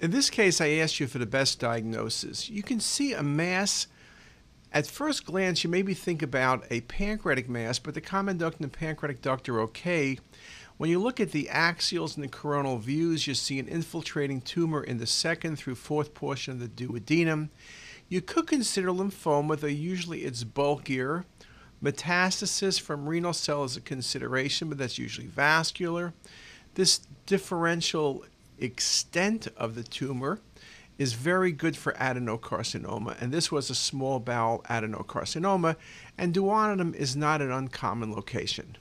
In this case, I asked you for the best diagnosis. You can see a mass. At first glance, you maybe think about a pancreatic mass, but the common duct and the pancreatic duct are okay. When you look at the axials and the coronal views, you see an infiltrating tumor in the second through fourth portion of the duodenum. You could consider lymphoma, though usually it's bulkier. Metastasis from renal cell is a consideration, but that's usually vascular. This differential extent of the tumor is very good for adenocarcinoma, and this was a small bowel adenocarcinoma, and duodenum is not an uncommon location.